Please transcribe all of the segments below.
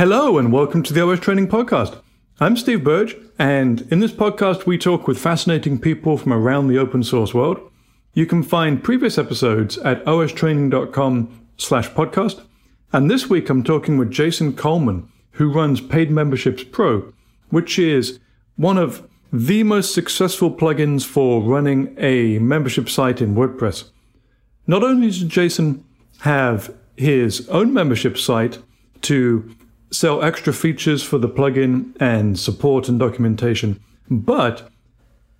Hello, and welcome to the OS Training Podcast. I'm Steve Burge, and in this podcast, we talk with fascinating people from around the open source world. You can find previous episodes at ostraining.com slash podcast. And this week, I'm talking with Jason Coleman, who runs Paid Memberships Pro, which is one of the most successful plugins for running a membership site in WordPress. Not only does Jason have his own membership site to sell extra features for the plugin and support and documentation, but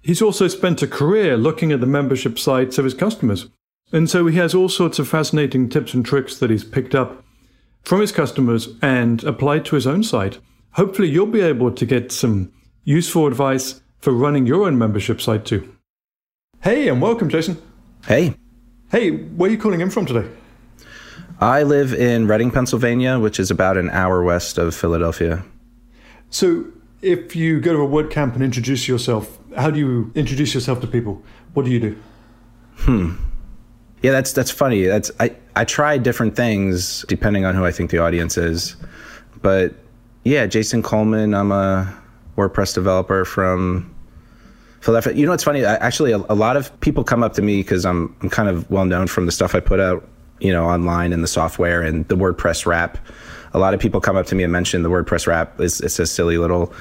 he's also spent a career looking at the membership sites of his customers. And so he has all sorts of fascinating tips and tricks that he's picked up from his customers and applied to his own site. Hopefully, you'll be able to get some useful advice for running your own membership site too. Hey, and welcome, Jason. Hey. Hey, where are you calling in from today? I live in Reading, Pennsylvania, which is about an hour west of Philadelphia. So, if you go to a WordCamp and introduce yourself, how do you introduce yourself to people? What do you do? Hmm. Yeah, that's that's funny. That's I I try different things depending on who I think the audience is. But yeah, Jason Coleman, I'm a WordPress developer from Philadelphia. You know what's funny? I, actually, a, a, lot of people come up to me because I'm I'm kind of well known from the stuff I put out, you know, online and the software and the WordPress rap. A lot of people come up to me and mention the WordPress rap. It's, it's a silly little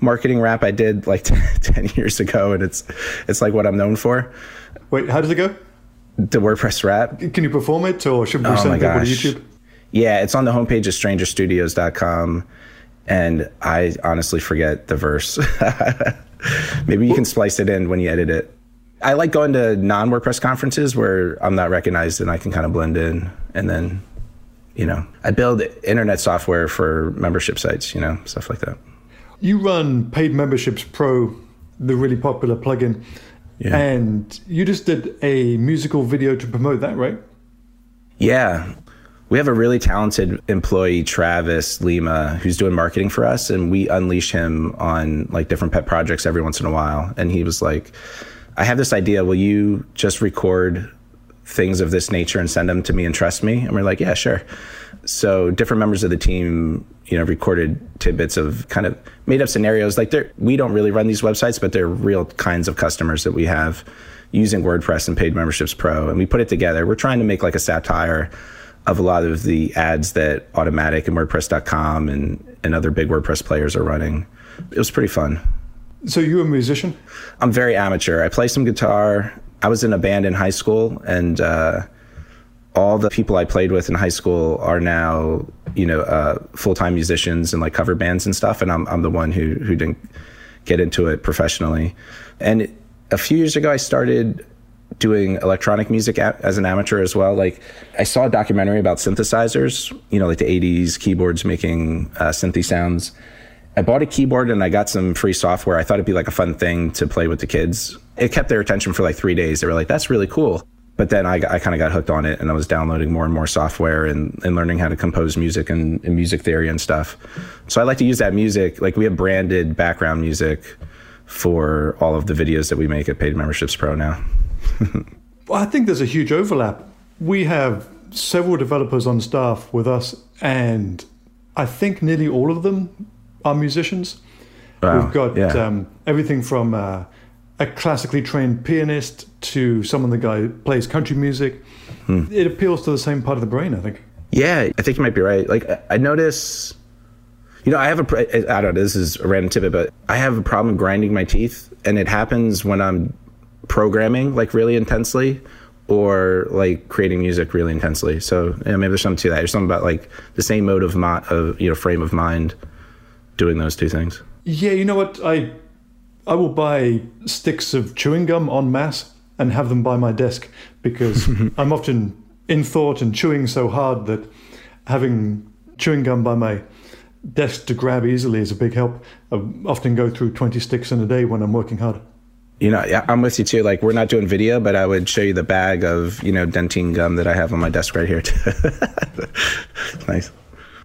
marketing rap I did like 10 years ago, and it's it's like what I'm known for. Wait, how does it go? The WordPress rap. Can you perform it, or should we oh send people to YouTube? Yeah, it's on the homepage of strangerstudios.com, and I honestly forget the verse. Maybe you can splice it in when you edit it. I like going to non WordPress conferences where I'm not recognized and I can kind of blend in. And then, you know, I build internet software for membership sites, you know, stuff like that. You run Paid Memberships Pro, the really popular plugin. Yeah. And you just did a musical video to promote that, right? Yeah. We have a really talented employee, Travis Lima, who's doing marketing for us, and we unleash him on like different pet projects every once in a while. And he was like, I have this idea. Will you just record things of this nature and send them to me and trust me? And we're like, yeah, sure. So different members of the team, you know, recorded tidbits of kind of made up scenarios. Like they're, we don't really run these websites, but they're real kinds of customers that we have using WordPress and paid memberships pro. And we put it together. We're trying to make like a satire of a lot of the ads that Automattic and WordPress.com and, and other big WordPress players are running. It was pretty fun. So you're a musician? I'm very amateur. I play some guitar. I was in a band in high school, and uh, all the people I played with in high school are now, you know, uh, full-time musicians and like cover bands and stuff. And I'm I'm the one who who didn't get into it professionally. And a few years ago, I started doing electronic music as an amateur as well. Like I saw a documentary about synthesizers, you know, like the 80s keyboards making uh, synthy sounds. I bought a keyboard and I got some free software. I thought it'd be like a fun thing to play with the kids. It kept their attention for like three days. They were like, that's really cool. But then I, I kind of got hooked on it and I was downloading more and more software and, and learning how to compose music and, and music theory and stuff. So I like to use that music. Like we have branded background music for all of the videos that we make at Paid Memberships Pro now. well, I think there's a huge overlap. We have several developers on staff with us, and I think nearly all of them are musicians. Wow. We've got yeah. um, everything from uh, a classically trained pianist to someone the guy plays country music. Hmm. It appeals to the same part of the brain, I think. Yeah, I think you might be right. Like I notice, you know, I have a I don't know. This is a random tidbit, but I have a problem grinding my teeth, and it happens when I'm programming like really intensely or like creating music really intensely. So yeah, maybe there's something to that. There's something about like the same mode of, mo- of you know frame of mind doing those two things. Yeah, you know what? I I will buy sticks of chewing gum en masse and have them by my desk because I'm often in thought and chewing so hard that having chewing gum by my desk to grab easily is a big help. I often go through 20 sticks in a day when I'm working hard you know, yeah, I'm with you too. Like, we're not doing video, but I would show you the bag of, you know, Dentyne gum that I have on my desk right here. nice.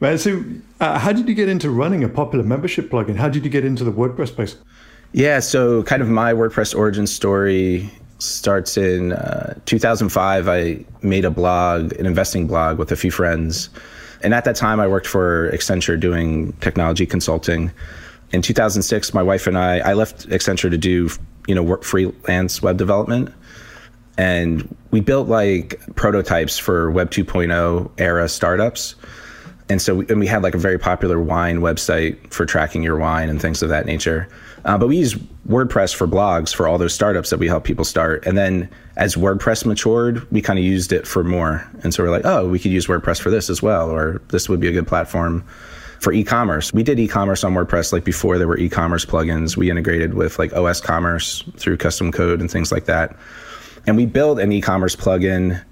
Man, so uh, how did you get into running a popular membership plugin? How did you get into the WordPress space? Yeah, so kind of my WordPress origin story starts in uh, 2005. I made a blog, an investing blog with a few friends. And at that time, I worked for Accenture doing technology consulting. In 2006, my wife and I, I left Accenture to do, you know, work freelance web development. And we built like prototypes for Web 2.0 era startups. And so, we, and we had like a very popular wine website for tracking your wine and things of that nature. Uh, but we use WordPress for blogs for all those startups that we help people start. And then as WordPress matured, we kind of used it for more. And so we're like, oh, we could use WordPress for this as well, or this would be a good platform for e-commerce. We did e-commerce on WordPress like before there were e-commerce plugins. We integrated with like OS Commerce through custom code and things like that. And we built an e-commerce plugin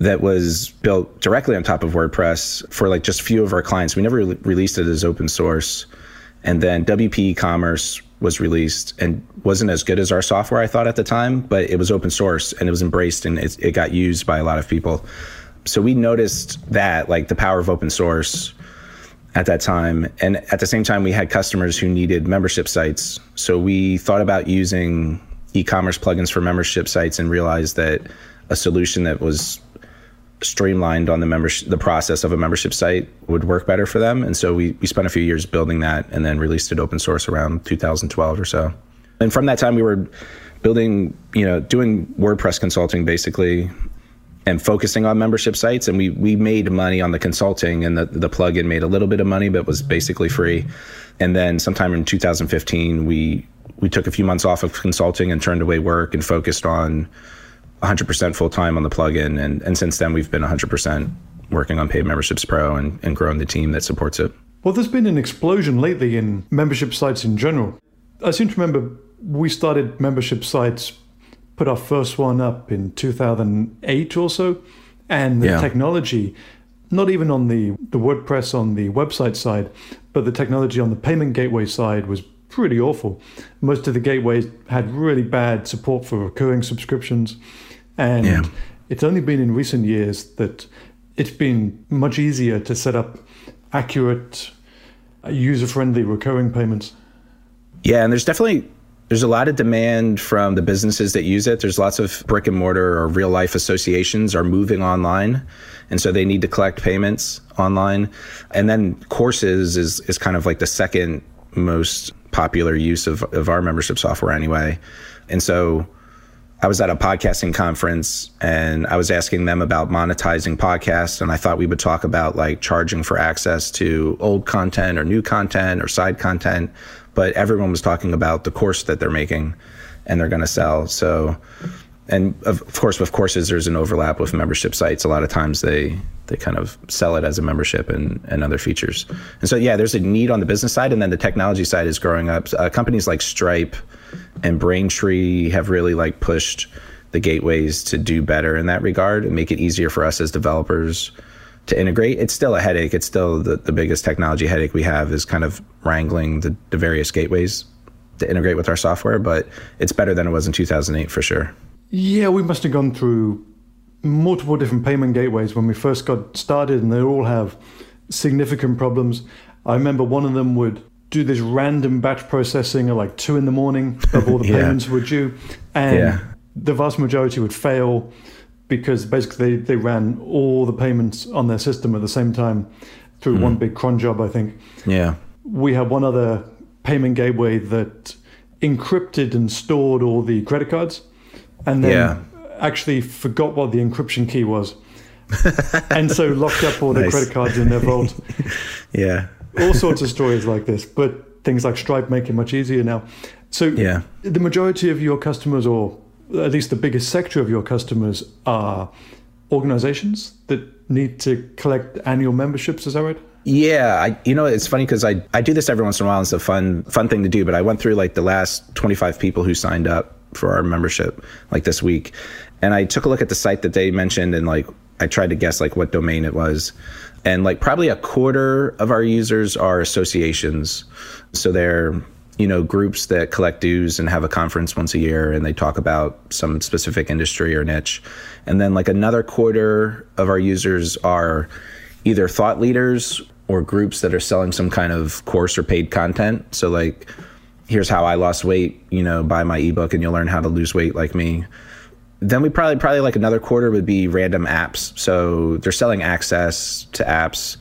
that was built directly on top of WordPress for like just a few of our clients. We never re- released it as open source. And then WP Commerce was released and wasn't as good as our software, I thought at the time, but it was open source and it was embraced and it, it got used by a lot of people. So we noticed that, like the power of open source at that time. And at the same time, we had customers who needed membership sites. So we thought about using e commerce plugins for membership sites and realized that a solution that was streamlined on the membership the process of a membership site would work better for them. And so we, we spent a few years building that and then released it open source around 2012 or so. And from that time we were building you know doing wordpress consulting basically and focusing on membership sites. And we we made money on the consulting and the, the plugin made a little bit of money but was basically free. And then sometime in 2015 we we took a few months off of consulting and turned away work and focused on 100% full time on the plugin. And, and since then, we've been 100% working on Paid Memberships Pro and, and growing the team that supports it. Well, there's been an explosion lately in membership sites in general. I seem to remember we started membership sites, put our first one up in 2008 or so, and the yeah. technology, not even on the, the WordPress on the website side, but the technology on the payment gateway side was pretty awful. Most of the gateways had really bad support for recurring subscriptions. And yeah. it's only been in recent years that it's been much easier to set up accurate, uh, user friendly recurring payments. Yeah, and there's definitely there's a lot of demand from the businesses that use it. There's lots of brick and mortar or real life associations are moving online. And so they need to collect payments online. And then courses is is kind of like the second most popular use of, of our membership software anyway. And so I was at a podcasting conference and I was asking them about monetizing podcasts. And I thought we would talk about like charging for access to old content or new content or side content. But everyone was talking about the course that they're making and they're going to sell. So, and of, course, with courses, there's an overlap with membership sites. A lot of times they, they kind of sell it as a membership and, and other features. And so, yeah, there's a need on the business side. And then the technology side is growing up. Uh, companies like Stripe, and Braintree have really like pushed the gateways to do better in that regard and make it easier for us as developers to integrate. It's still a headache. It's still the, the biggest technology headache we have is kind of wrangling the, the various gateways to integrate with our software, but it's better than it was in 2008 for sure. Yeah, we must have gone through multiple different payment gateways when we first got started, and they all have significant problems. I remember one of them would do this random batch processing at like two in the morning of all the yeah. payments were due, and yeah. the vast majority would fail because basically they, they ran all the payments on their system at the same time through mm. one big cron job. I think. Yeah. We had one other payment gateway that encrypted and stored all the credit cards, and then yeah. actually forgot what the encryption key was. and so locked up all their nice. credit cards in their vault. yeah all sorts of stories like this, but things like Stripe make it much easier now. So yeah. the majority of your customers, or at least the biggest sector of your customers, are organizations that need to collect annual memberships. Is that right? Yeah, I, you know, it's funny because I, I do this every once in a while. It's a fun fun thing to do. But I went through like the last 25 people who signed up for our membership like this week, and I took a look at the site that they mentioned and like I tried to guess like what domain it was and like probably a quarter of our users are associations. So they're you know groups that collect dues and have a conference once a year and they talk about some specific industry or niche. And then like another quarter of our users are either thought leaders or groups that are selling some kind of course or paid content. So like here's how i lost weight you know buy my ebook and you'll learn how to lose weight like me then we probably probably like another quarter would be random apps. So they're selling access to apps,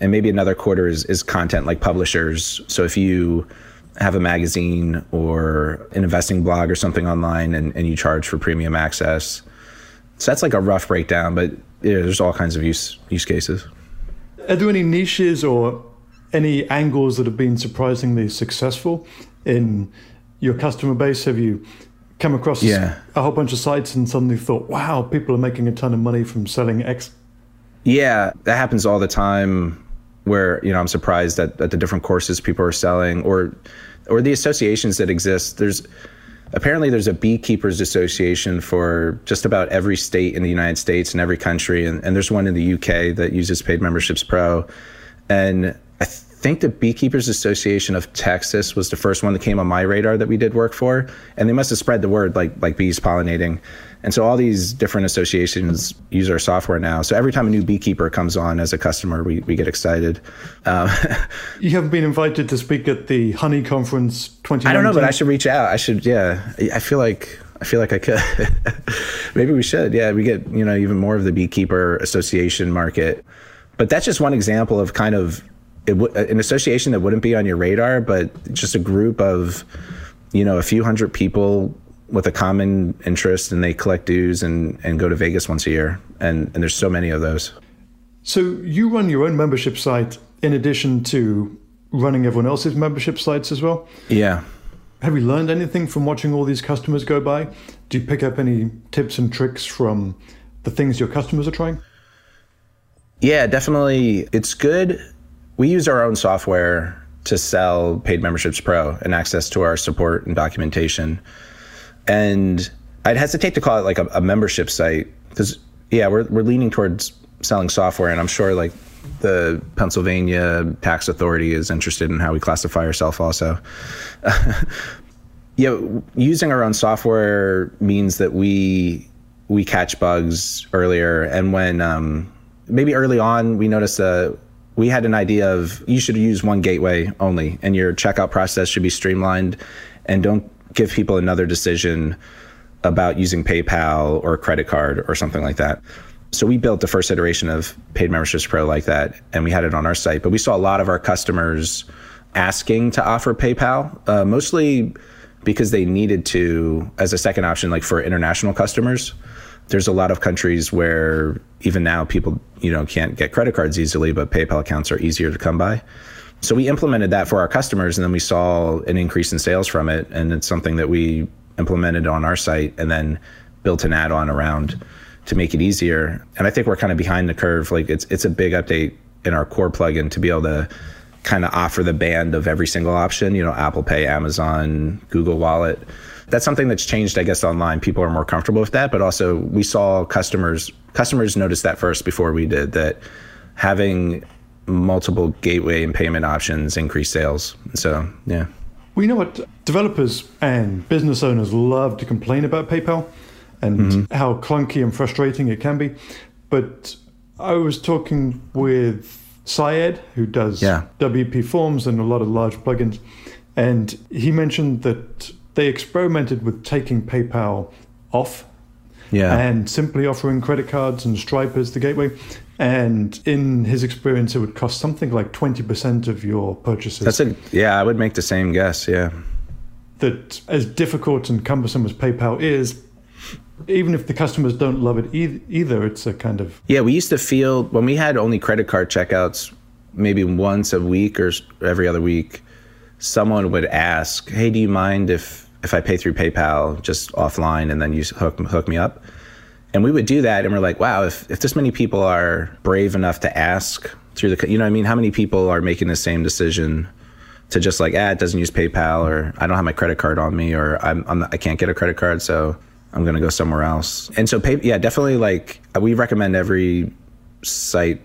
and maybe another quarter is is content like publishers. So if you have a magazine or an investing blog or something online and, and you charge for premium access. So that's like a rough breakdown, but yeah, there's all kinds of use use cases. Are there any niches or any angles that have been surprisingly successful in your customer base? Have you come across yeah. a whole bunch of sites and suddenly thought, wow, people are making a ton of money from selling X? Yeah, that happens all the time where, you know, I'm surprised at, at the different courses people are selling or or the associations that exist. There's apparently there's a beekeepers association for just about every state in the United States and every country, and, and there's one in the UK that uses paid memberships pro, and think the Beekeepers Association of Texas was the first one that came on my radar that we did work for, and they must have spread the word like like bees pollinating. And so all these different associations use our software now. So every time a new beekeeper comes on as a customer, we, we get excited. Um, you haven't been invited to speak at the Honey Conference 2019? I don't know, but I should reach out. I should, yeah. I feel like I feel like I could. Maybe we should. Yeah, we get you know even more of the beekeeper association market. But that's just one example of kind of w- uh, an association that wouldn't be on your radar, but just a group of, you know, a few hundred people with a common interest and they collect dues and, and go to Vegas once a year. And, and there's so many of those. So you run your own membership site in addition to running everyone else's membership sites as well? Yeah. Have you learned anything from watching all these customers go by? Do you pick up any tips and tricks from the things your customers are trying? Yeah, definitely. It's good we use our own software to sell paid memberships pro and access to our support and documentation. And I'd hesitate to call it like a, a membership site because yeah, we're we're leaning towards selling software, and I'm sure like the Pennsylvania tax authority is interested in how we classify ourselves also. yeah, using our own software means that we we catch bugs earlier, and when um, maybe early on we notice a we had an idea of you should use one gateway only and your checkout process should be streamlined and don't give people another decision about using PayPal or a credit card or something like that. So we built the first iteration of Paid Memberships Pro like that, and we had it on our site. But we saw a lot of our customers asking to offer PayPal, uh, mostly because they needed to as a second option, like for international customers there's a lot of countries where even now people you know can't get credit cards easily but paypal accounts are easier to come by. So we implemented that for our customers and then we saw an increase in sales from it and it's something that we implemented on our site and then built an add-on around to make it easier. And i think we're kind of behind the curve. Like it's it's a big update in our core plugin to be able to kind of offer the band of every single option you know apple pay amazon google wallet that's something that's changed, I guess, online. People are more comfortable with that, but also we saw customers customers notice that first before we did that having multiple gateway and payment options increase sales. So yeah. We know what developers and business owners love to complain about PayPal and mm-hmm. how clunky and frustrating it can be. But I was talking with Syed, who does yeah. WP Forms and a lot of large plugins, and he mentioned that they experimented with taking PayPal off yeah. and simply offering credit cards and Stripe as the gateway. And in his experience, it would cost something like 20% of your purchases. That's a, yeah, I would make the same guess, yeah. That as difficult and cumbersome as PayPal is, even if the customers don't love it either, it's a kind of. Yeah, we used to feel when we had only credit card checkouts, maybe once a week or every other week, someone would ask, Hey, do you mind if if I pay through PayPal just offline and then you hook hook me up. And we would do that, and we're like, wow, if if this many people are brave enough to ask through the, you know, I mean, how many people are making the same decision to just like, ah, it doesn't use PayPal, or I don't have my credit card on me, or I'm, I'm I can't get a credit card, so I'm gonna go somewhere else. And so, pay, yeah, definitely, like we recommend every site,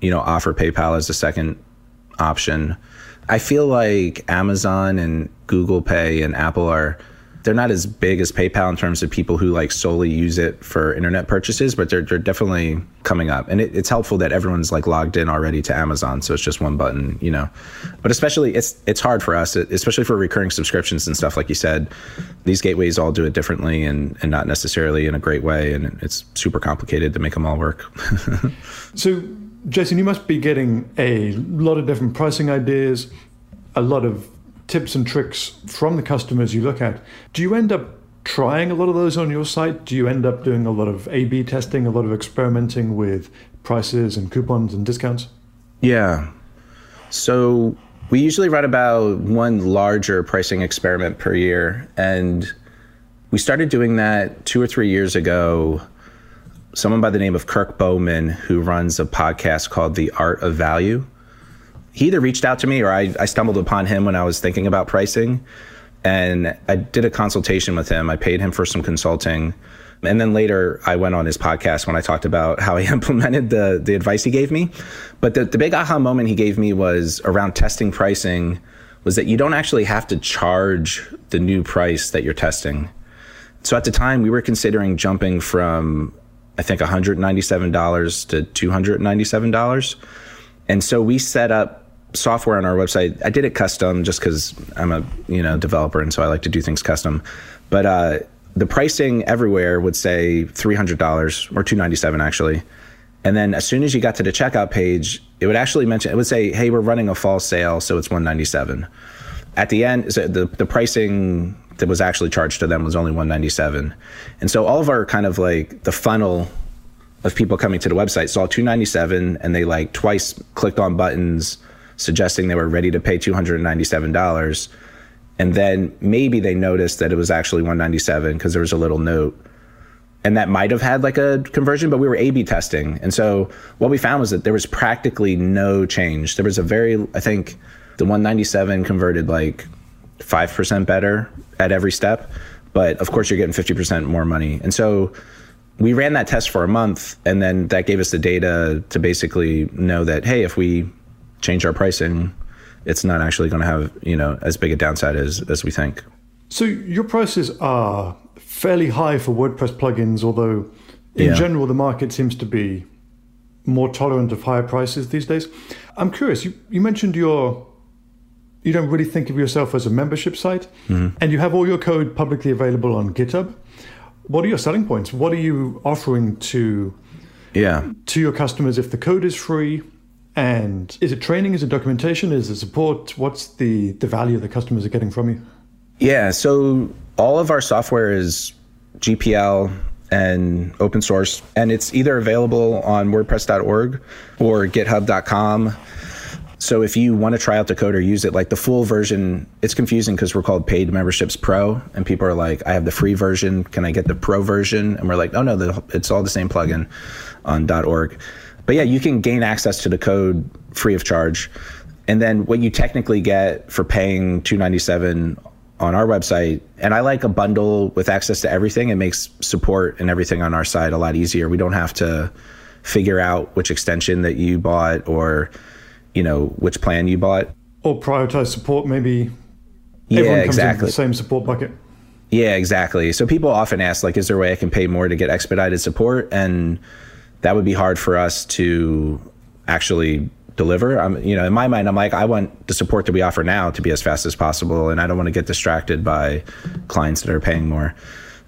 you know, offer PayPal as a second option I feel like Amazon and Google Pay and Apple are they're not as big as PayPal in terms of people who like solely use it for internet purchases, but they're, they're definitely coming up. And it, it's helpful that everyone's like logged in already to Amazon. So it's just one button, you know, but especially it's, it's hard for us, especially for recurring subscriptions and stuff. Like you said, these gateways all do it differently and, and not necessarily in a great way. And it's super complicated to make them all work. so Jason, you must be getting a lot of different pricing ideas, a lot of tips and tricks from the customers you look at. Do you end up trying a lot of those on your site? Do you end up doing a lot of A B testing, a lot of experimenting with prices and coupons and discounts? Yeah. So we usually run about one larger pricing experiment per year. And we started doing that two or three years ago. Someone by the name of Kirk Bowman, who runs a podcast called The Art of Value he either reached out to me or I, I stumbled upon him when I was thinking about pricing. And I did a consultation with him. I paid him for some consulting. And then later I went on his podcast when I talked about how he implemented the, the advice he gave me. But the, the big aha moment he gave me was around testing pricing was that you don't actually have to charge the new price that you're testing. So at the time we were considering jumping from I think $197 to $297. And so we set up software on our website. I did it custom just because I'm a you know developer and so I like to do things custom. But uh, the pricing everywhere would say three hundred dollars or 297 actually. And then as soon as you got to the checkout page, it would actually mention it would say, "Hey, we're running a fall sale, so it's $197." At the end, so the the pricing that was actually charged to them was only 197 and so all of our kind of like the funnel of people coming to the website saw 297 and they like twice clicked on buttons suggesting they were ready to pay $297. And then maybe they noticed that it was actually 197 because there was a little note. And that might have had like a conversion, but we were A B testing. And so what we found was that there was practically no change. There was a very, I think the 197 converted like 5% better at every step. But of course, you're getting 50% more money. And so we ran that test for a month. And then that gave us the data to basically know that, hey, if we change our pricing, it's not actually going to have you know as big a downside as as we think. So your prices are fairly high for WordPress plugins, although in yeah. general the market seems to be more tolerant of higher prices these days. I'm curious. You you mentioned your you don't really think of yourself as a membership site, mm-hmm. and you have all your code publicly available on GitHub. What are your selling points? What are you offering to yeah to your customers if the code is free? And is it training? Is it documentation? Is it support? What's the, the value the customers are getting from you? Yeah, so all of our software is GPL and open source, and it's either available on WordPress.org or GitHub.com. So if you want to try out the code or use it, like the full version, it's confusing because we're called paid memberships pro, and people are like, "I have the free version. Can I get the pro version?" And we're like, "Oh no, the, it's all the same plugin on .org." But yeah, you can gain access to the code free of charge. And then what you technically get for paying 297 on our website, and I like a bundle with access to everything. It makes support and everything on our side a lot easier. We don't have to figure out which extension that you bought or, you know, which plan you bought. Or prioritize support, maybe yeah, everyone comes exactly. in the same support bucket. Yeah, exactly. So people often ask, like, is there a way I can pay more to get expedited support? And that would be hard for us to actually deliver. I'm, you know, in my mind, I'm like, I want the support that we offer now to be as fast as possible, and I don't want to get distracted by clients that are paying more.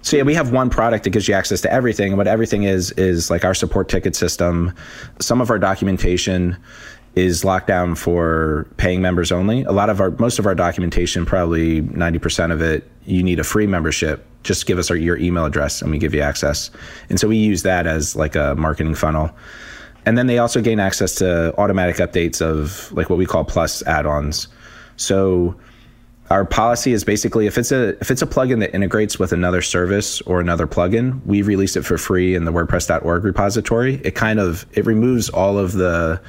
So yeah, we have one product that gives you access to everything. And what everything is is like our support ticket system. Some of our documentation is locked down for paying members only. A lot of our most of our documentation, probably 90% of it, you need a free membership just give us our, your email address and we give you access. And so we use that as like a marketing funnel. And then they also gain access to automatic updates of like what we call plus add-ons. So our policy is basically if it's a if it's a plugin that integrates with another service or another plugin, we release it for free in the WordPress.org repository. It kind of it removes all of the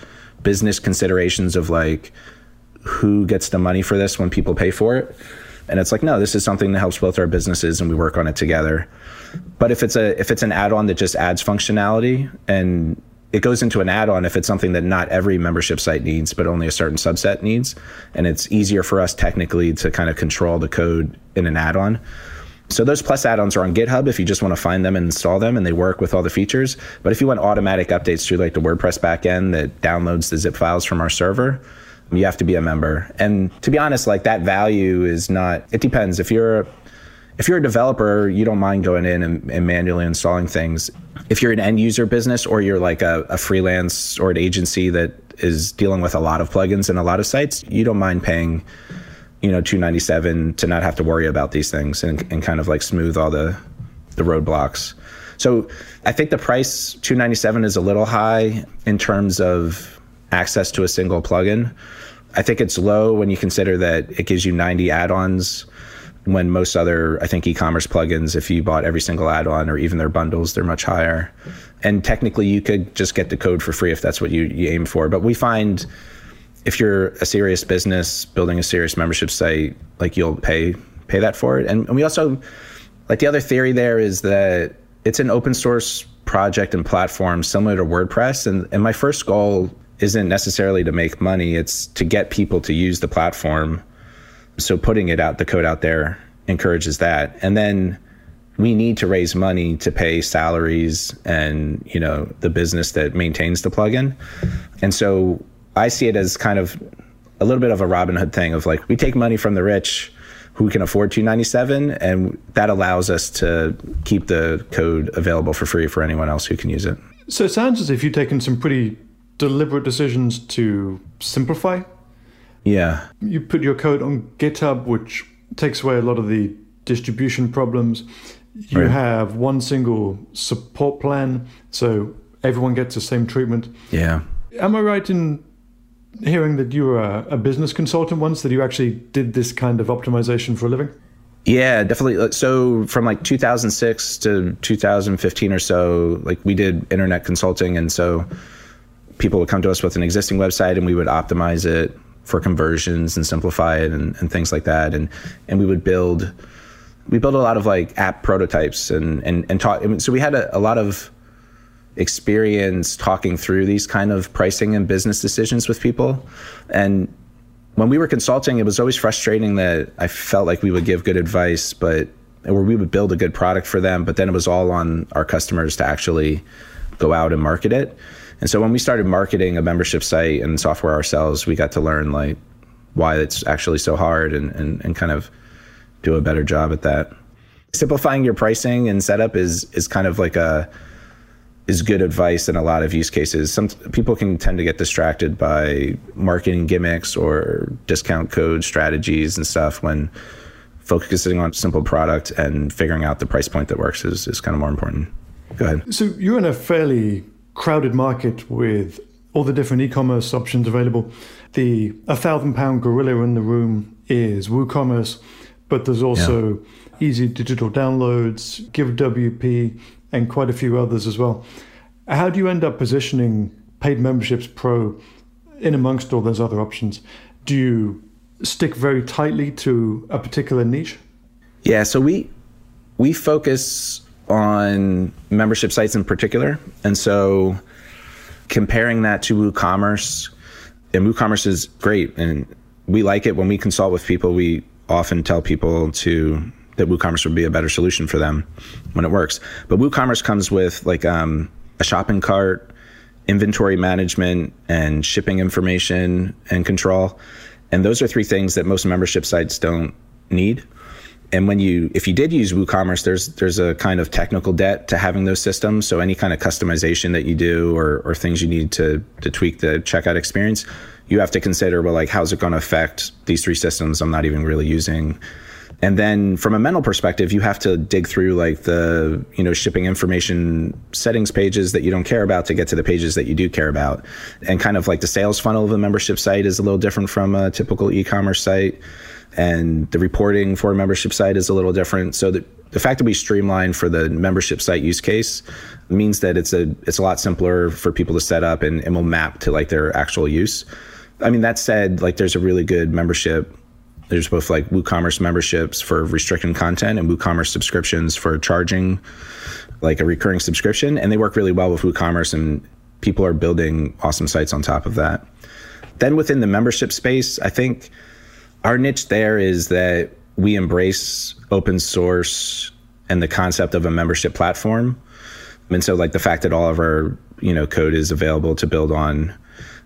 business considerations of like who gets the money for this when people pay for it. And it's like no this is something that helps both our businesses and we work on it together. But if it's a if it's an add-on that just adds functionality and it goes into an add-on if it's something that not every membership site needs but only a certain subset needs and it's easier for us technically to kind of control the code in an add-on So those plus add-ons are on GitHub if you just want to find them and install them and they work with all the features. But if you want automatic updates through like the WordPress backend that downloads the zip files from our server, you have to be a member. And to be honest, like that value is not it depends. If you're if you're a developer, you don't mind going in and, and manually installing things. If you're an end user business or you're like a, a freelance or an agency that is dealing with a lot of plugins and a lot of sites, you don't mind paying you know 297 to not have to worry about these things and, and kind of like smooth all the the roadblocks. So i think the price 297 is a little high in terms of access to a single plugin. I think it's low when you consider that it gives you 90 add-ons when most other i think e-commerce plugins if you bought every single add-on or even their bundles they're much higher. And technically you could just get the code for free if that's what you, you aim for. But we find if you're a serious business building a serious membership site, like you'll pay pay that for it. And, and we also like the other theory there is that it's an open source project and platform similar to WordPress. And, and my first goal isn't necessarily to make money, it's to get people to use the platform. So putting it out, the code out there encourages that. And then we need to raise money to pay salaries and, you know, the business that maintains the plugin. And so I see it as kind of a little bit of a Robin Hood thing of like we take money from the rich who can afford 297 and that allows us to keep the code available for free for anyone else who can use it. So it sounds as if you've taken some pretty deliberate decisions to simplify. Yeah. You put your code on GitHub which takes away a lot of the distribution problems. You right. have one single support plan so everyone gets the same treatment. Yeah. Am I right in hearing that you were a, business consultant once, that you actually did this kind of optimization for a living? Yeah, definitely. So from like 2006 to 2015 or so, like we did internet consulting, and so people would come to us with an existing website, and we would optimize it for conversions and simplify it and, and things like that, and and we would build we built a lot of like app prototypes and and and talk. So we had a, a lot of experience talking through these kind of pricing and business decisions with people. And when we were consulting, it was always frustrating that I felt like we would give good advice, but or we would build a good product for them, but then it was all on our customers to actually go out and market it. And so when we started marketing a membership site and software ourselves, we got to learn like why it's actually so hard and, and, and kind of do a better job at that. Simplifying your pricing and setup is is kind of like a is good advice in a lot of use cases. Some people can tend to get distracted by marketing gimmicks or discount code strategies and stuff when focusing on simple product and figuring out the price point that works is, is kind of more important. Go ahead. So you're in a fairly crowded market with all the different e-commerce options available. The a thousand pound gorilla in the room is WooCommerce, but there's also yeah. easy digital downloads, GiveWP, and quite a few others as well. How do you end up positioning paid memberships pro in amongst all those other options? Do you stick very tightly to a particular niche? Yeah, so we we focus on membership sites in particular, and so comparing that to WooCommerce, and WooCommerce is great, and we like it when we consult with people. We often tell people to that WooCommerce would be a better solution for them when it works. But WooCommerce comes with like um, a shopping cart, inventory management, and shipping information and control. And those are three things that most membership sites don't need. And when you, if you did use WooCommerce, there's there's a kind of technical debt to having those systems. So any kind of customization that you do, or or things you need to to tweak the checkout experience, you have to consider. Well, like how's it going to affect these three systems I'm not even really using? And then from a mental perspective, you have to dig through like the, you know, shipping information settings pages that you don't care about to get to the pages that you do care about. And kind of like the sales funnel of a membership site is a little different from a typical e-commerce site. And the reporting for a membership site is a little different. So the, the fact that we streamline for the membership site use case means that it's a it's a lot simpler for people to set up and, and will map to like their actual use. I mean, that said, like there's a really good membership there's both like WooCommerce memberships for restricted content and WooCommerce subscriptions for charging like a recurring subscription. And they work really well with WooCommerce and people are building awesome sites on top of that. Then within the membership space, I think our niche there is that we embrace open source and the concept of a membership platform. And so like the fact that all of our, you know, code is available to build on,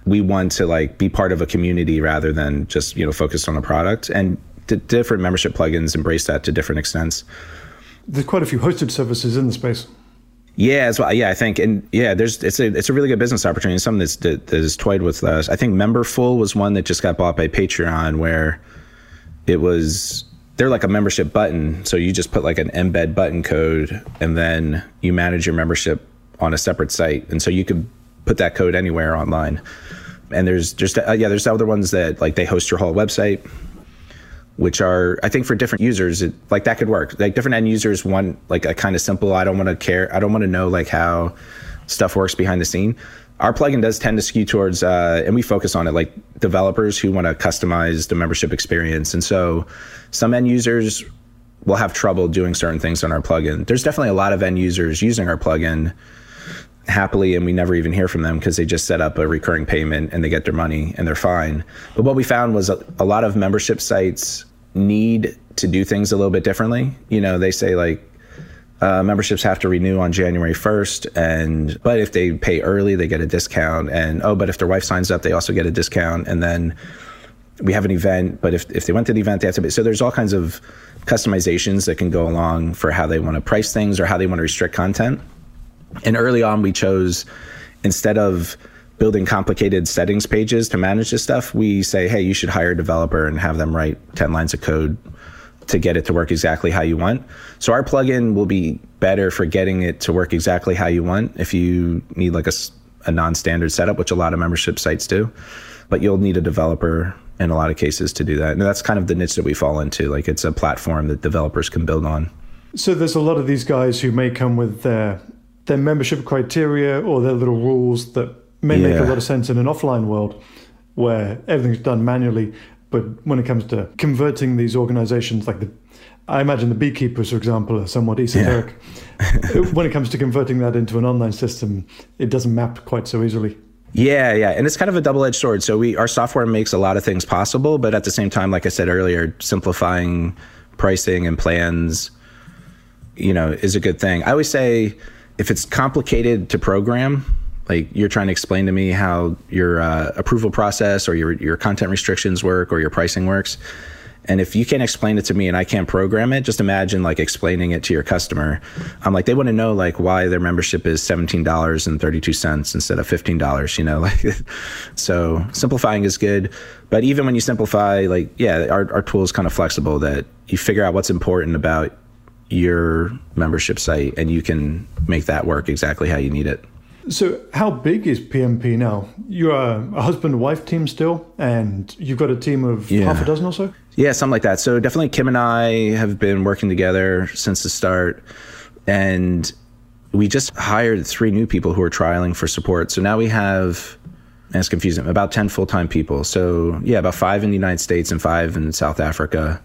we want to like be part of a community rather than just, you know, focused on a product. And d- different membership plugins embrace that to different extents. There's quite a few hosted services in the space. Yeah, as well. Yeah, I think, and yeah, there's it's a it's a really good business opportunity. Something that's that, that is toyed with us. I think Memberful was one that just got bought by Patreon, where it was they're like a membership button. So you just put like an embed button code, and then you manage your membership on a separate site, and so you could put that code anywhere online. And there's just uh, yeah, there's other ones that like they host your whole website which are I think for different users, it, like that could work. Like different end users want like a kind of simple. I don't want to care. I don't want to know like how stuff works behind the scene. Our plugin does tend to skew towards, uh, and we focus on it like developers who want to customize the membership experience. And so some end users will have trouble doing certain things on our plugin. There's definitely a lot of end users using our plugin happily and we never even hear from them because they just set up a recurring payment and they get their money and they're fine. But what we found was a, a, lot of membership sites need to do things a little bit differently. You know, they say like uh, memberships have to renew on January 1st and but if they pay early they get a discount and oh but if their wife signs up they also get a discount and then we have an event but if, if they went to the event they have to pay. so there's all kinds of customizations that can go along for how they want to price things or how they want to restrict content and early on, we chose instead of building complicated settings pages to manage this stuff, we say, hey, you should hire a developer and have them write 10 lines of code to get it to work exactly how you want. So our plugin will be better for getting it to work exactly how you want if you need like a, a non-standard setup, which a lot of membership sites do. But you'll need a developer in a lot of cases to do that. And that's kind of the niche that we fall into. Like it's a platform that developers can build on. So there's a lot of these guys who may come with their their membership criteria or their little rules that may yeah. make a lot of sense in an offline world where everything's done manually. But when it comes to converting these organizations, like the, I imagine the beekeepers, for example, are somewhat esoteric. Yeah. when it comes to converting that into an online system, it doesn't map quite so easily. Yeah, yeah, and it's kind of a double-edged sword. So we our software makes a lot of things possible, but at the same time, like I said earlier, simplifying pricing and plans, you know, is a good thing. I always say if it's complicated to program, like you're trying to explain to me how your uh, approval process or your your content restrictions work or your pricing works, and if you can't explain it to me and I can't program it, just imagine like explaining it to your customer. I'm like, they want to know like why their membership is $17.32 instead of $15, you know, like, so simplifying is good. But even when you simplify, like, yeah, our, our tool is kind of flexible that you figure out what's important about your membership site and you can make that work exactly how you need it. So, how big is PMP now? You're a husband wife team still, and you've got a team of yeah. half a dozen or so? Yeah, something like that. So, definitely Kim and I have been working together since the start. And we just hired three new people who are trialing for support. So now we have, and it's confusing, about 10 full time people. So, yeah, about five in the United States and five in South Africa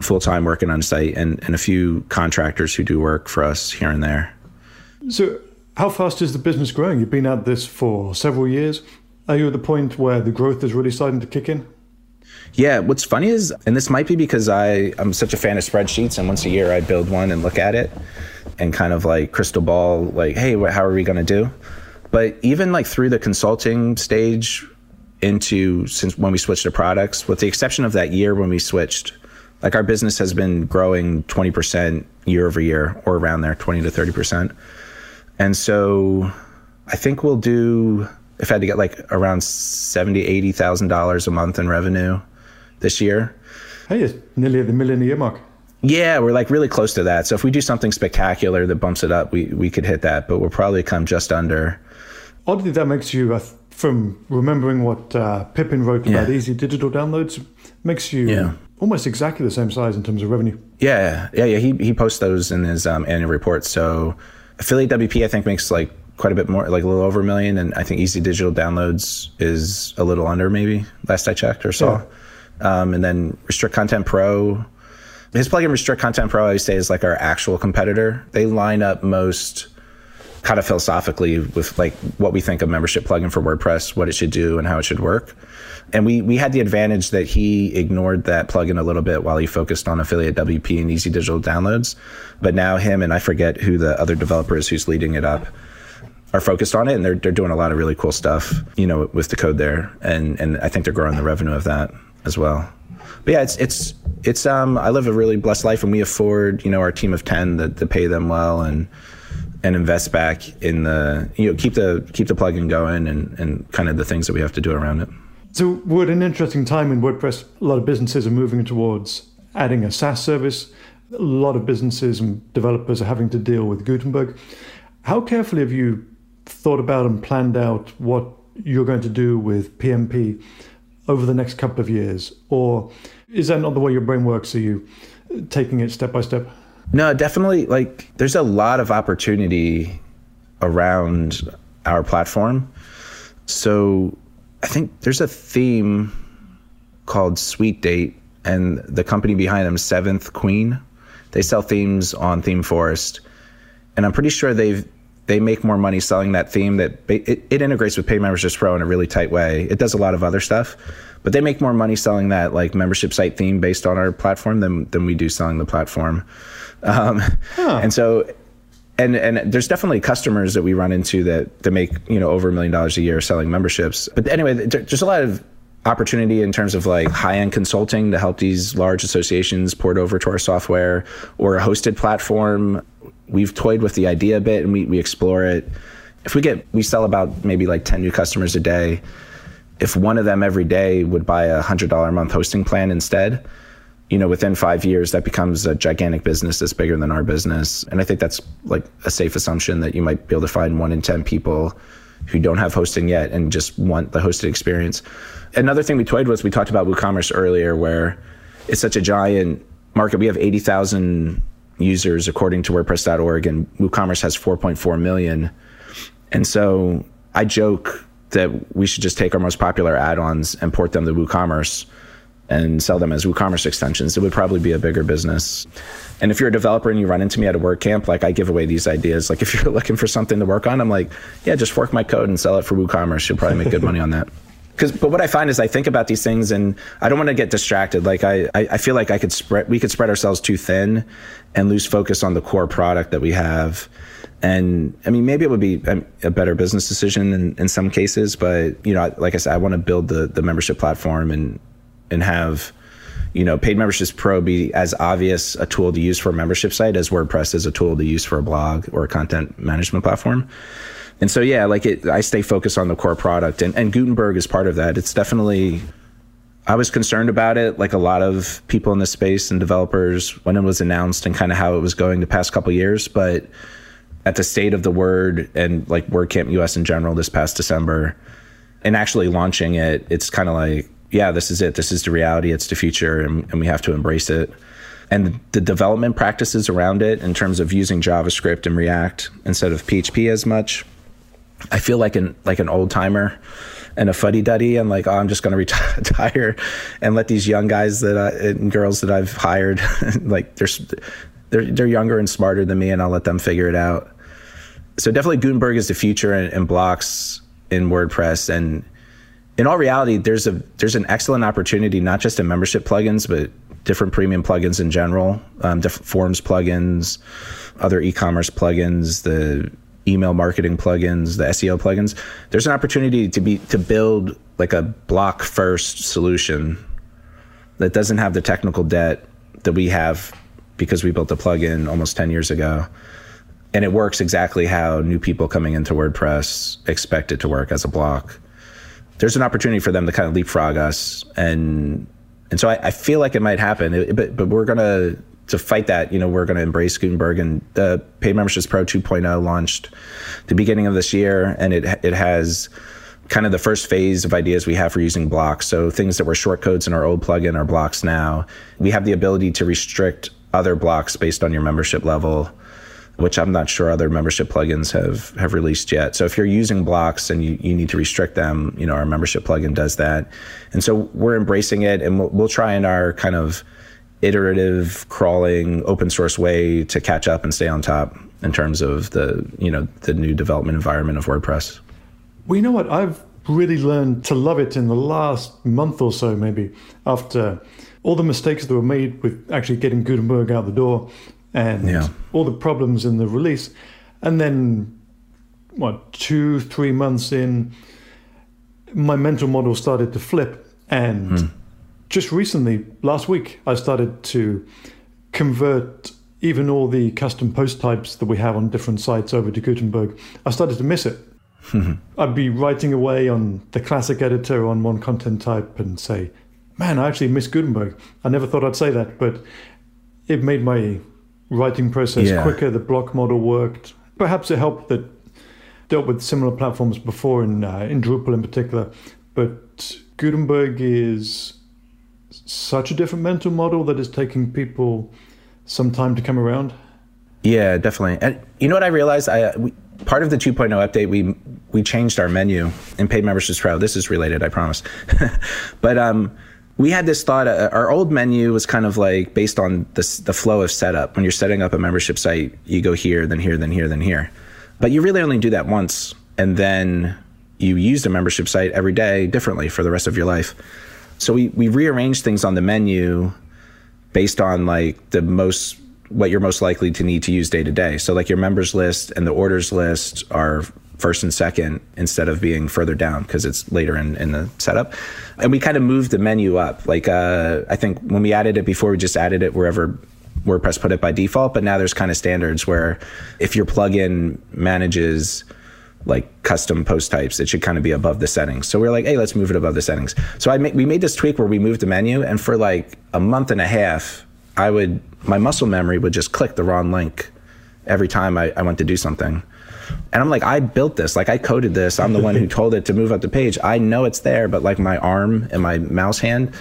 full time working on site and, and a few contractors who do work for us here and there. So, how fast is the business growing? You've been at this for several years. Are you at the point where the growth is really starting to kick in? Yeah, what's funny is, and this might be because I, I'm such a fan of spreadsheets, and once a year I build one and look at it and kind of like crystal ball, like, hey, how are we going to do? But even like through the consulting stage into since when we switched to products, with the exception of that year when we switched like our business has been growing 20% year over year or around there 20 to 30% and so i think we'll do if i had to get like around 70 80000 dollars a month in revenue this year. Hey it's nearly at the million a year mark. Yeah we're like really close to that. So if we do something spectacular that bumps it up we, we could hit that but we'll probably come just under. Oddly that makes you uh, from remembering what uh, pippin wrote about yeah. easy digital downloads makes you yeah almost exactly the same size in terms of revenue. Yeah, yeah, yeah. He he posts those in his um, annual report. So affiliate WP, I think, makes like quite a bit more, like a little over a million, and I think Easy Digital downloads is a little under, maybe last I checked or saw. Yeah. Um, and then Restrict Content Pro, his plugin Restrict Content Pro, I would say, is like our actual competitor. They line up most kind of philosophically with like what we think a membership plugin for WordPress, what it should do and how it should work. And we we had the advantage that he ignored that plugin a little bit while he focused on affiliate WP and easy digital downloads. But now him and I forget who the other developer is who's leading it up are focused on it and they're they're doing a lot of really cool stuff, you know, with the code there. And and I think they're growing the revenue of that as well. But yeah, it's it's it's um I live a really blessed life and we afford, you know, our team of 10 that to pay them well and and invest back in the you know keep the keep the plugin going and and kind of the things that we have to do around it. So, we're at an interesting time in WordPress. A lot of businesses are moving towards adding a SaaS service. A lot of businesses and developers are having to deal with Gutenberg. How carefully have you thought about and planned out what you're going to do with PMP over the next couple of years? Or is that not the way your brain works? Are you taking it step by step? No, definitely. Like, there's a lot of opportunity around our platform. So, I think there's a theme called Sweet Date, and the company behind them, Seventh Queen, they sell themes on ThemeForest, and I'm pretty sure they've they make more money selling that theme that it, it integrates with Paid Memberships Pro in a really tight way. It does a lot of other stuff, but they make more money selling that like membership site theme based on our platform than than we do selling the platform. Um, huh. And so and and there's definitely customers that we run into that that make you know over a million dollars a year selling memberships. But anyway, there's a lot of opportunity in terms of like high-end consulting to help these large associations port over to our software or a hosted platform. We've toyed with the idea a bit and we, we explore it. If we get we sell about maybe like 10 new customers a day. If one of them every day would buy a hundred dollar a month hosting plan instead, you know, within five years, that becomes a gigantic business that's bigger than our business. And I think that's like a safe assumption that you might be able to find one in 10 people who don't have hosting yet and just want the hosted experience. Another thing we toyed with, we talked about WooCommerce earlier, where it's such a giant market. We have 80,000 users according to WordPress.org, and WooCommerce has 4.4 million. And so I joke that we should just take our most popular add ons and port them to WooCommerce and sell them as WooCommerce extensions, it would probably be a bigger business. And if you're a developer and you run into me at a WordCamp, like I give away these ideas. Like if you're looking for something to work on, I'm like, yeah, just fork my code and sell it for WooCommerce. You'll probably make good money on that. Because, but what I find is I think about these things and I don't want to get distracted. Like I, I, I feel like I could spread, we could spread ourselves too thin and lose focus on the core product that we have. And I mean, maybe it would be a, better business decision in, in some cases, but you know, like I said, I want to build the, the membership platform and and have you know paid memberships pro be as obvious a tool to use for a membership site as wordpress is a tool to use for a blog or a content management platform. And so yeah like it, i stay focused on the core product and, and gutenberg is part of that. It's definitely i was concerned about it like a lot of people in the space and developers when it was announced and kind of how it was going the past couple years but at the state of the word and like wordcamp us in general this past december and actually launching it it's kind of like yeah, this is it. This is the reality. It's the future, and, and we have to embrace it. And the development practices around it, in terms of using JavaScript and React instead of PHP as much, I feel like an like an old timer and a fuddy duddy. And like, oh, I'm just going to retire and let these young guys that I, and girls that I've hired, like they're they're they're younger and smarter than me, and I'll let them figure it out. So definitely Gutenberg is the future and, and blocks in WordPress and in all reality, there's a there's an excellent opportunity not just in membership plugins, but different premium plugins in general, um, different forms plugins, other e-commerce plugins, the email marketing plugins, the SEO plugins. There's an opportunity to be to build like a block first solution that doesn't have the technical debt that we have because we built a plugin almost 10 years ago. And it works exactly how new people coming into WordPress expect it to work as a block there's an opportunity for them to kind of leapfrog us, and and so I, I feel like it might happen. It, but but we're gonna to fight that. You know, we're gonna embrace Gutenberg, and the Paid Memberships Pro 2.0 launched the beginning of this year, and it it has kind of the first phase of ideas we have for using blocks. So things that were shortcodes in our old plugin are blocks now. We have the ability to restrict other blocks based on your membership level which I'm not sure other membership plugins have have released yet. So if you're using blocks and you, you need to restrict them, you know, our membership plugin does that. And so we're embracing it and we'll, we'll try in our kind of iterative crawling open source way to catch up and stay on top. in terms of the you know the new development environment of WordPress. Well, you know what? I've really learned to love it in the last month or so, maybe after all the mistakes that were made with actually getting Gutenberg out the door and Yeah. all the problems in the release. And then, what, two, three months in, my mental model started to flip. And hmm. just recently, last week, I started to convert even all the custom post types that we have on different sites over to Gutenberg. I started to miss it. Hmm. I'd be writing away on the classic editor on one content type and say, man, I actually miss Gutenberg. I never thought I'd say that, but it made my writing process Yeah. quicker. The block model worked. Perhaps it helped that dealt with similar platforms before in uh, in Drupal in particular, but Gutenberg is such a different mental model that is taking people some time to come around. Yeah, definitely. And you know what I realized? I we, part of the 2.0 update we we changed our menu in paid memberships pro. This is related, I promise. but um, we had this thought. Uh, our old menu was kind of like based on the the flow of setup. When you're setting up a membership site, you go here, then here, then here, then here. But you really only do that once, and then you use the membership site every day differently for the rest of your life. So we we rearranged things on the menu based on like the most what you're most likely to need to use day to day. So like your members list and the orders list are first and second instead of being further down because it's later in, in the setup. And we kind of moved the menu up. Like uh, I think when we added it before, we just added it wherever WordPress put it by default. But now there's kind of standards where if your plugin manages like custom post types, it should kind of be above the settings. So we're like, hey, let's move it above the settings. So I ma- we made this tweak where we moved the menu, and for like a month and a half, I would my muscle memory would just click the wrong link every time I, I went to do something. And I'm like, I built this, like I coded this. I'm the one who told it to move up the page. I know it's there, but like my arm and my mouse hand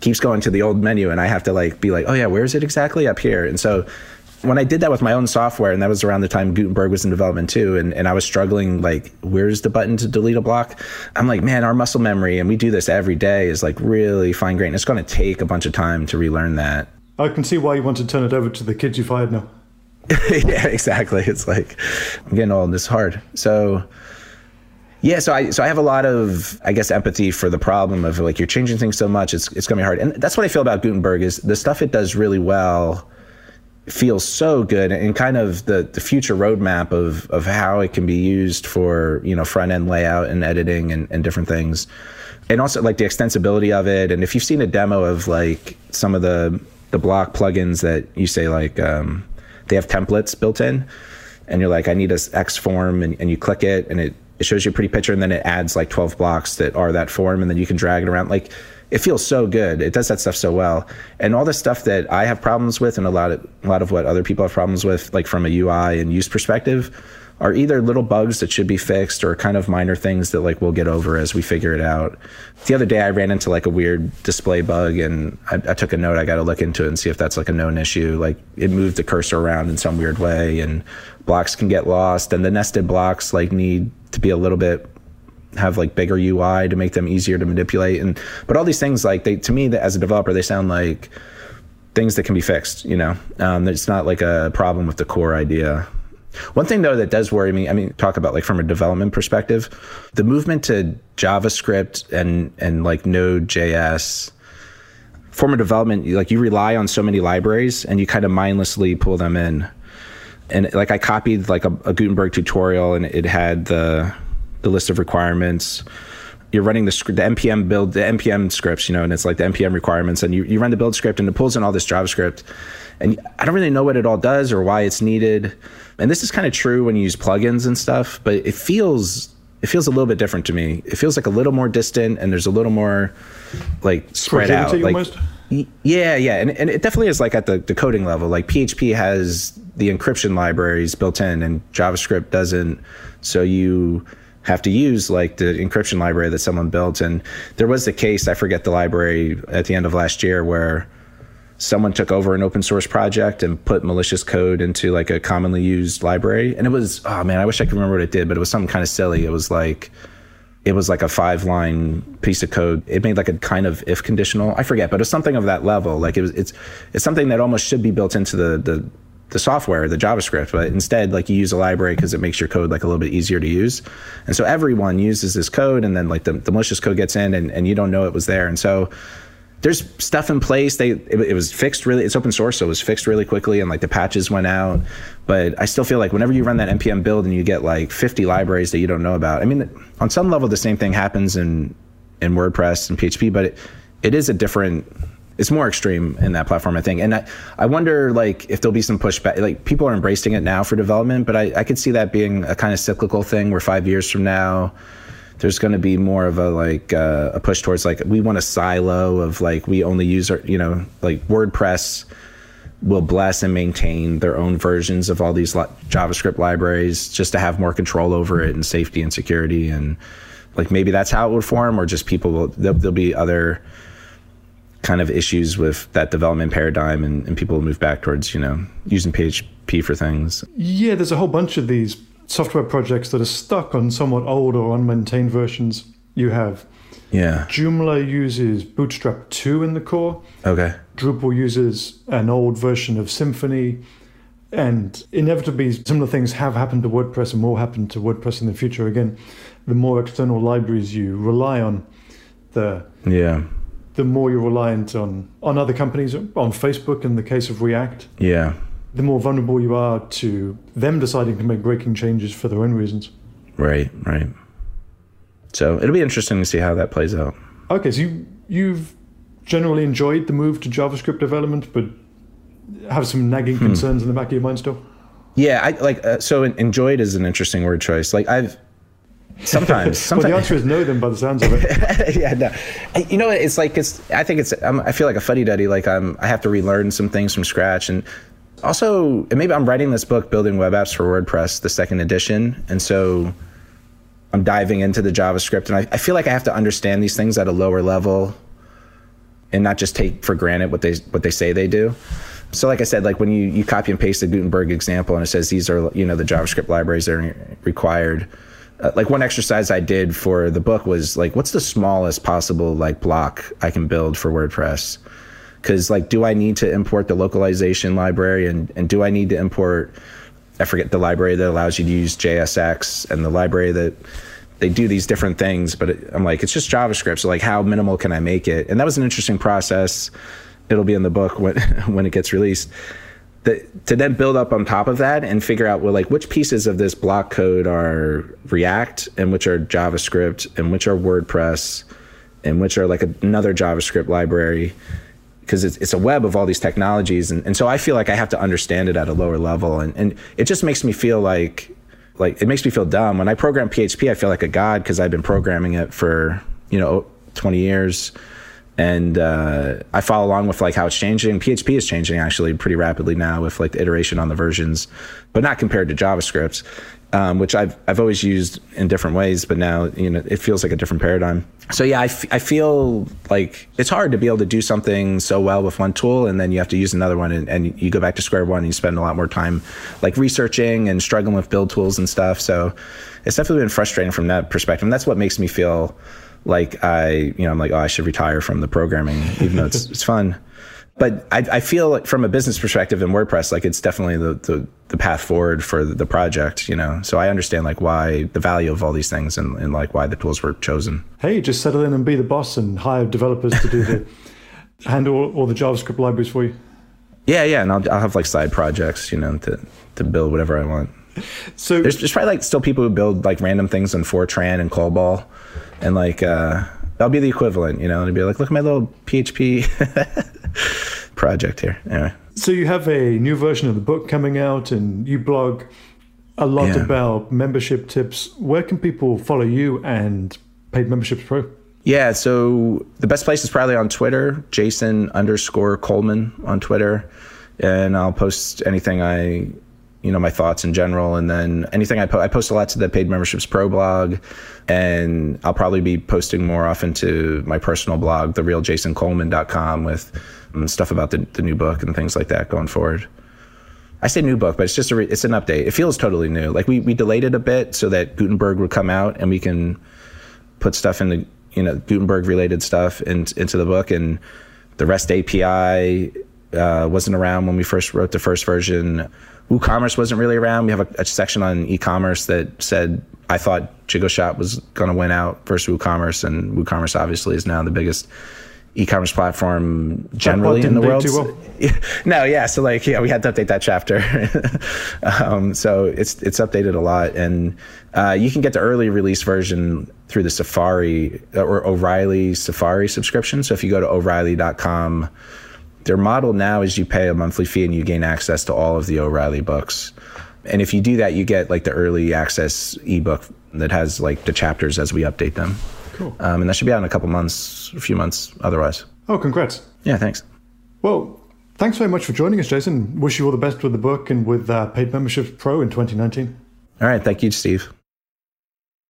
keeps going to the old menu, and I have to like be like, oh yeah, where is it exactly up here? And so when I did that with my own software, and that was around the time Gutenberg was in development too, and, and I was struggling like, where's the button to delete a block? I'm like, man, our muscle memory, and we do this every day, is like really fine grained. It's going to take a bunch of time to relearn that. I can see why you want to turn it over to the kids you fired now. yeah, exactly. It's like I'm getting old. It's hard. So yeah, so I so I have a lot of I guess empathy for the problem of like you're changing things so much. It's it's gonna be hard, and that's what I feel about Gutenberg is the stuff it does really well feels so good and kind of the, the future roadmap of, of how it can be used for you know front end layout and editing and, and different things and also like the extensibility of it and if you've seen a demo of like some of the the block plugins that you say like um, they have templates built in and you're like i need a x form and, and you click it and it, it shows you a pretty picture and then it adds like 12 blocks that are that form and then you can drag it around. Like it feels so good. It does that stuff so well. And all the stuff that i have problems with and a lot of a lot of what other people have problems with like from a ui and use perspective are either little bugs that should be fixed or kind of minor things that like we'll get over as we figure it out. The other day I ran into like a weird display bug and I, I took a note. I got to look into it and see if that's like a known issue. Like it moved the cursor around in some weird way and blocks can get lost and the nested blocks like need to be a little bit have like bigger UI to make them easier to manipulate and but all these things like they to me as a developer they sound like things that can be fixed you know um, it's not like a problem with the core idea one thing though that does worry me, I mean, talk about like from a development perspective, the movement to JavaScript and and like Node.js, form of development, like you rely on so many libraries and you kind of mindlessly pull them in. And like I copied like a, a Gutenberg tutorial and it had the the list of requirements. You're running the script, the npm build, the npm scripts, you know, and it's like the npm requirements, and you, you run the build script and it pulls in all this JavaScript. And I don't really know what it all does or why it's needed. And this is kind of true when you use plugins and stuff, but it feels it feels a little bit different to me. It feels like a little more distant and there's a little more like spread out. Like, almost? Yeah, yeah, and, and it definitely is like at the, the coding level. Like PHP has the encryption libraries built in, and JavaScript doesn't. So you have to use like the encryption library that someone built. And there was the case, I forget the library at the end of last year, where someone took over an open source project and put malicious code into like a commonly used library. And it was, oh man, I wish I could remember what it did, but it was something kind of silly. It was like, it was like a five line piece of code. It made like a kind of if conditional. I forget, but it's something of that level. Like it was, it's, it's something that almost should be built into the, the, the software, the JavaScript, but instead like you use a library because it makes your code like a little bit easier to use. And so everyone uses this code and then like the, the malicious code gets in and, and you don't know it was there. And so there's stuff in place. They it, it, was fixed really. It's open source, so it was fixed really quickly, and like the patches went out. But I still feel like whenever you run that npm build and you get like 50 libraries that you don't know about. I mean, on some level, the same thing happens in in WordPress and PHP, but it, it is a different it's more extreme in that platform, I think. And I, I wonder like if there'll be some pushback. Like people are embracing it now for development, but I, I could see that being a kind of cyclical thing where five years from now, there's going to be more of a like uh, a push towards like we want a silo of like we only use our you know like WordPress will bless and maintain their own versions of all these li- JavaScript libraries just to have more control over it and safety and security and like maybe that's how it would form or just people will there'll, there'll be other kind of issues with that development paradigm and, and people move back towards, you know, using PHP for things. Yeah, there's a whole bunch of these software projects that are stuck on somewhat old or unmaintained versions you have. Yeah. Joomla uses Bootstrap 2 in the core. Okay. Drupal uses an old version of Symfony. And inevitably, similar things have happened to WordPress and will happen to WordPress in the future. Again, the more external libraries you rely on, the yeah the more you're reliant on on other companies, on Facebook in the case of React. Yeah. The more vulnerable you are to them deciding to make breaking changes for their own reasons. Right, right. So it'll be interesting to see how that plays out. Okay, so you you've generally enjoyed the move to JavaScript development, but have some nagging hmm. concerns in the back of your mind still. Yeah, I like uh, so enjoyed is an interesting word choice. Like I've Sometimes, sometimes. well, the answer is no. Then, by the sounds of it, yeah, no. You know, it's like it's. I think it's. I'm, i feel like a fuddy duddy. Like I'm. I have to relearn some things from scratch, and also maybe I'm writing this book, building web apps for WordPress, the second edition, and so I'm diving into the JavaScript, and I, I feel like I have to understand these things at a lower level, and not just take for granted what they what they say they do. So, like I said, like when you you copy and paste the Gutenberg example, and it says these are you know the JavaScript libraries that are required uh, like one exercise I did for the book was like, what's the smallest possible like block I can build for WordPress? Because like, do I need to import the localization library and and do I need to import? I forget the library that allows you to use JSX and the library that they do these different things. But it, I'm like, it's just JavaScript. So like, how minimal can I make it? And that was an interesting process. It'll be in the book when when it gets released the, to then build up on top of that and figure out well like which pieces of this block code are react and which are javascript and which are wordpress and which are like another javascript library because it's, it's a web of all these technologies and, and so i feel like i have to understand it at a lower level and, and it just makes me feel like like it makes me feel dumb when i program php i feel like a god because i've been programming it for you know 20 years and uh, I follow along with like how it's changing. PHP is changing actually pretty rapidly now with like the iteration on the versions, but not compared to JavaScript, um, which I've I've always used in different ways, but now you know it feels like a different paradigm. So yeah, I, f- I feel like it's hard to be able to do something so well with one tool, and then you have to use another one, and, and you go back to square one, and you spend a lot more time like researching and struggling with build tools and stuff. So it's definitely been frustrating from that perspective, and that's what makes me feel like I, you know, I'm like, oh, I should retire from the programming, even though it's it's fun. But I, I feel like from a business perspective in WordPress, like it's definitely the, the, the path forward for the project, you know. So I understand like why the value of all these things and, and like why the tools were chosen. Hey, just settle in and be the boss and hire developers to do the handle all, all the JavaScript libraries for you. Yeah, yeah, and I'll, I'll have like side projects, you know, to to build whatever I want. So there's, there's probably like still people who build like random things in Fortran and COBOL and like uh, that'll be the equivalent, you know, and be like, look at my little PHP project here. Anyway. So you have a new version of the book coming out, and you blog a lot yeah. about membership tips. Where can people follow you and Paid Memberships Pro? Yeah, so the best place is probably on Twitter, Jason underscore Coleman on Twitter, and I'll post anything I you know my thoughts in general. And then anything i post i post a lot to the paid memberships pro blog. And i'll probably be posting more often to my personal blog therealjasoncoleman.com with um, stuff about the, the new book and things like that going forward. I say new book but it's just a re- it's an update. It feels totally new. Like we, we delayed it a bit so that gutenberg would come out and we can put stuff in the you know gutenberg related stuff in, into the book. And the rest api uh, wasn't around when we first wrote the first version. WooCommerce wasn't really around. We have a, a section on e-commerce that said I thought Jigoshop was going to win out versus WooCommerce, and WooCommerce obviously is now the biggest e-commerce platform generally in the world. Well. no, yeah. So like, yeah, we had to update that chapter. um, so it's it's updated a lot, and uh, you can get the early release version through the Safari uh, or O'Reilly Safari subscription. So if you go to O'Reilly.com, their model now is you pay a monthly fee and you gain access to all of the O'Reilly books. And if you do that, you get like the early access ebook that has like the chapters as we update them. Cool. Um, and that should be out in a couple months, a few months otherwise. Oh, congrats. Yeah, thanks. Well, thanks very much for joining us, Jason. Wish you all the best with the book and with uh, Paid Memberships Pro in 2019. All right. Thank you, Steve.